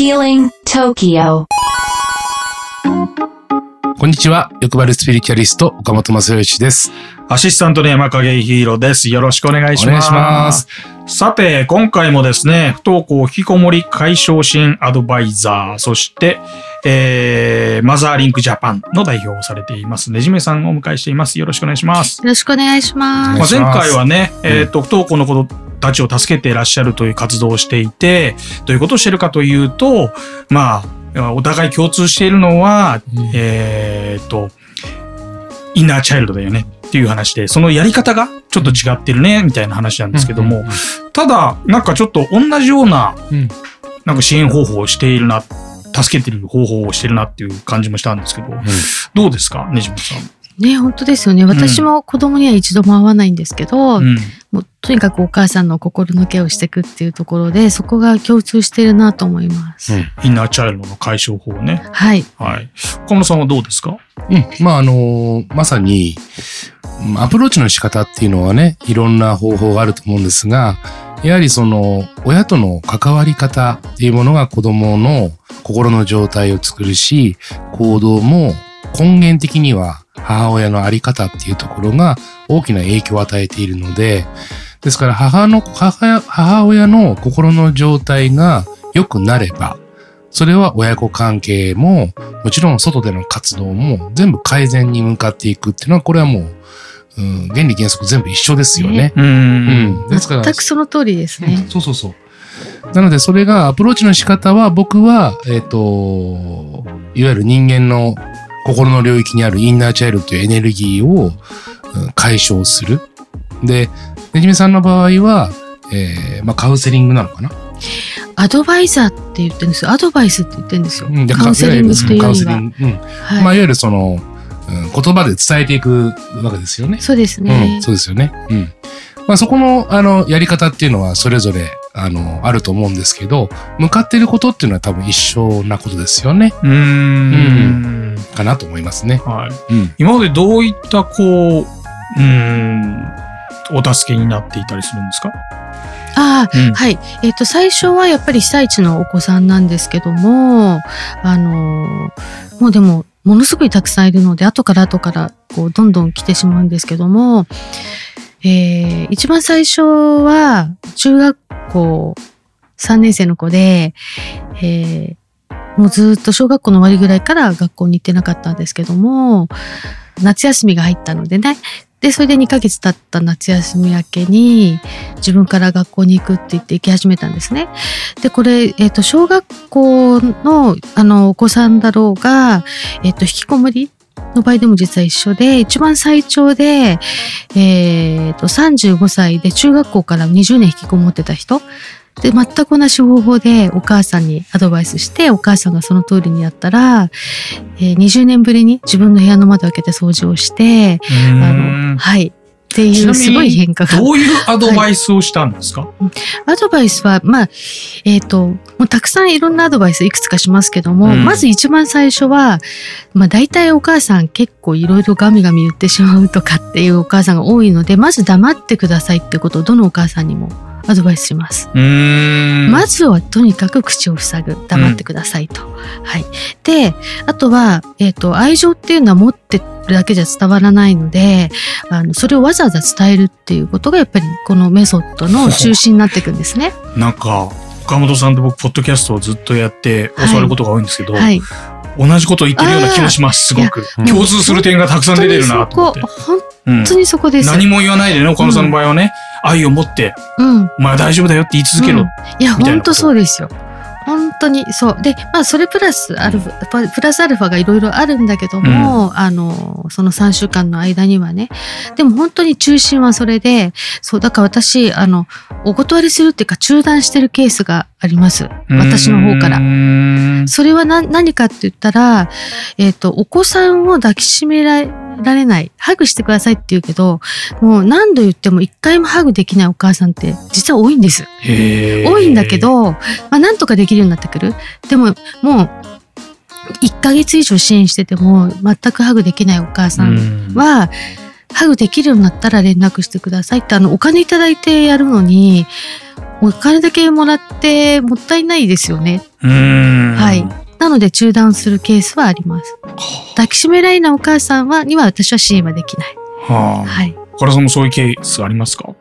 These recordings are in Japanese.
Healing Tokyo こんにちは。欲張りスピリチュアリスト、岡本正義です。アシスタントの山影ヒーローです。よろしくお願いします。ます。さて、今回もですね、不登校引きこもり解消支援アドバイザー、そして、えー、マザーリンクジャパンの代表をされています、ねじめさんをお迎えしています。よろしくお願いします。よろしくお願いしままあ、す。前回はね、えっ、と、不登校の子たちを助けていらっしゃるという活動をしていて、どういうことをしているかというと、まあ、お互い共通しているのは、えっ、と、インナーチャイルドだよねっていう話で、そのやり方がちょっと違ってるね、みたいな話なんですけども、ただ、なんかちょっと同じような、うんなんか支援方法をしているな、助けてる方法をしてるなっていう感じもしたんですけど、どうですか、ねじまさん。ね、本当ですよね。私も子供には一度も会わないんですけど、うん。もうとにかくお母さんの心のケアをしていくっていうところで、そこが共通してるなと思います。うんインナーチャイルドの解消法ね。はい。はい。岡村さんはどうですか？うん。まあ、あのまさに、アプローチの仕方っていうのはね、いろんな方法があると思うんですが、やはりその、親との関わり方っていうものが子供の心の状態を作るし、行動も根源的には母親のあり方っていうところが大きな影響を与えているので、ですから母の、母母親の心の状態が良くなれば、それは親子関係も、もちろん外での活動も全部改善に向かっていくっていうのは、これはもう、うん、原理原則全部一緒ですよね。うー。うんん。ですから、全くその通りですね。そうそうそう。なので、それがアプローチの仕方は、僕は、えっ、と、いわゆる人間の心の領域にあるインナーチャイルドというエネルギーを、うん解消する。で、ねじみさんの場合は、えーまあ、カウンセリングなのかな？アドバイザーって言ってるんですよ。アドバイスって言ってるんですよ。うんでカウンセリングっていうカウンよりは。セリング。うん。はいまあ、いわゆるその、うん、言葉で伝えていくわけですよね。そうですうねん、。そうですよね。うん。まあ、そこの、あの、やり方っていうのはそれぞれ、あの、あると思うんですけど、向かっていることっていうのは多分一緒なことですよね。うーん。かなと思いますね。はい。うん。今までどういった、こう、うーん、お助けになっていたりするんですか？ああ、うんはい。えっ、と、最初はやっぱり被災地のお子さんなんですけども、あのーもうでも、ものすごいたくさんいるので、後から後から、こう、どんどん来てしまうんですけども、えー一番最初は、中学校3年生の子で、えーもうずっと小学校の終わりぐらいから学校に行ってなかったんですけども、夏休みが入ったのでね、で、それで2ヶ月経った夏休み明けに、自分から学校に行くって言って行き始めたんですね。で、これ、えっ、と、小学校の、あの、お子さんだろうが、えっ、と、引きこもりの場合でも実は一緒で、一番最長で、えっ、と、35歳で中学校から20年引きこもってた人、で、全く同じ方法でお母さんにアドバイスして、お母さんがその通りにやったら、えー20年ぶりに自分の部屋の窓を開けて掃除をして、あの、はい。っていうすごい変化が。どういうアドバイスをしたんですか、アドバイスは、まあ、えっ、と、もうたくさんいろんなアドバイスいくつかしますけども、うん。まず一番最初は、まあ大体お母さん結構いろいろガミガミ言ってしまうとかっていうお母さんが多いので、まず黙ってくださいってことをどのお母さんにもアドバイスします。うーん。まずはとにかく口を塞ぐ。黙ってくださいと。はい。で、あとは、えっ、と、愛情っていうのは持ってるだけじゃ伝わらないので、あの、それをわざわざ伝えるっていうことがやっぱりこのメソッドの中心になっていくんですね。なんか、岡本さんと僕、ポッドキャストをずっとやって教わることが多いんですけど、はい。同じことを言ってるような気もします、すごく。うん共通する点がたくさん出てるなと思って。本うん当にそこです。何も言わないでね、岡本さんの場合はね、愛を持って、うん。お前は大丈夫だよって言い続けろ。うんいや、本当そうですよ。本当にそう。で、まあ、それプラスアルファ、プラスアルファがいろいろあるんだけども、あの、その3週間の間にはね。でも本当に中心はそれで、そう、だから私、あの、お断りするっていうか中断してるケースがあります。私の方からう。ーんそれは何何かって言ったら、えっ、と、お子さんを抱きしめらられない、ハグしてくださいって言うけど、もう何度言っても一回もハグできないお母さんって実は多いんです。多いんだけ、ど、まあなんとかできるようになってくる。でも、もう、1ヶ月以上支援してても全くハグできないお母さんは、ハグできるようになったら連絡してくださいって、あの、お金いただいてやるのに、お金だけもらってもったいないですよね。はい。なので中断するケースはあります。抱きしめられないお母さんは、には私は支援はできない。はあ。はい。岡田さんもそういうケースありますか？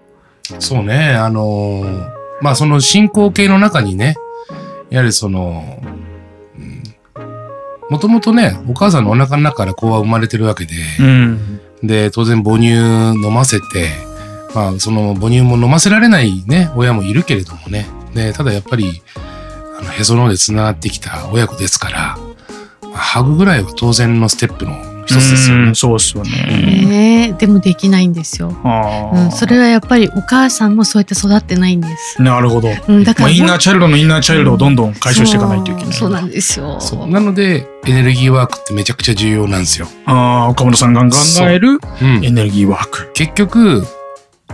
そうね、あのーまあその進行形の中にね、やはりその、もともとね、お母さんのお腹の中から子は生まれてるわけで、うん。で、当然母乳飲ませて、まあその母乳も飲ませられないね、親もいるけれどもね。で、ただやっぱり、あの、へその緒で繋がってきた親子ですから、まあハグぐらいは当然のステップの一つですよねうん。そうですよね。ねえでもできないんですよ。ああうん、それはやっぱりお母さんもそうやって育ってないんです。なるほど。うん、だかまあ、らインナーチャイルドのインナーチャイルドをどんどん解消していかないといけない。そうそうなんですよ。そう。なので、エネルギーワークってめちゃくちゃ重要なんですよ。ああ、岡村さんが考えるうんエネルギーワーク。結局、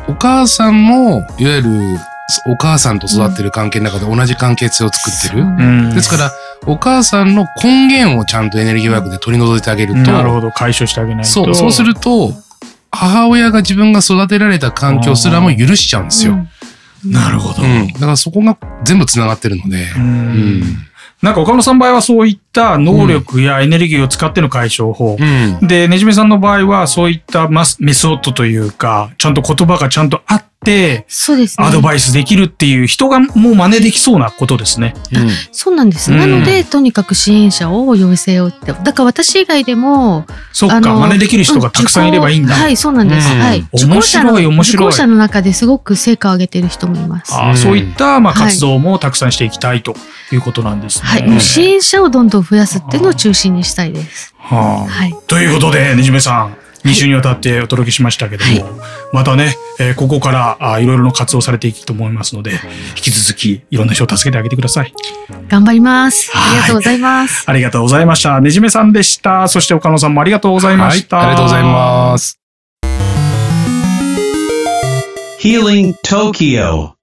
お母さんも、いわゆる、お母さんと育ってる関係の中で同じ関係性を作ってる。うんですから、お母さんの根源をちゃんとエネルギーワークで取り除いてあげると、なるほど、解消してあげないと。そう、そうすると、母親が自分が育てられた環境すらも許しちゃうんですよ。なるほど。うん。だからそこが全部繋がってるので。ううんん。なんか岡村さんの場合はそういった能力やエネルギーを使っての解消法。うん。で、ねじめさんの場合はそういったマスメソッドというか、ちゃんと言葉がちゃんとあって、そうですね。アドバイスできるっていう人がもう真似できそうなことですね。うんそうなんです。うんなので、とにかく支援者を要請をって。だから私以外でも、そっか、あの真似できる人がたくさんいればいいんだ。はい、そうなんです。うんはい。面白い面白い受講者の中ですごく成果を上げている人もいます。そういった、まあ、はい活動もたくさんしていきたいということなんですね。はい。もう支援者をどんどん増やすっていうのを中心にしたいです。はあはい。ということで、ねじめさん、2週にわたってお届けしましたけども、はいまたね、えーここからあいろいろな活動されていくと思いますので、引き続きいろんな人を助けてあげてください。頑張ります。はいありがとうございます。ありがとうございました。ねじめさんでした。そして岡野さんもありがとうございまはい。した。ありがとうございます。Healing Tokyo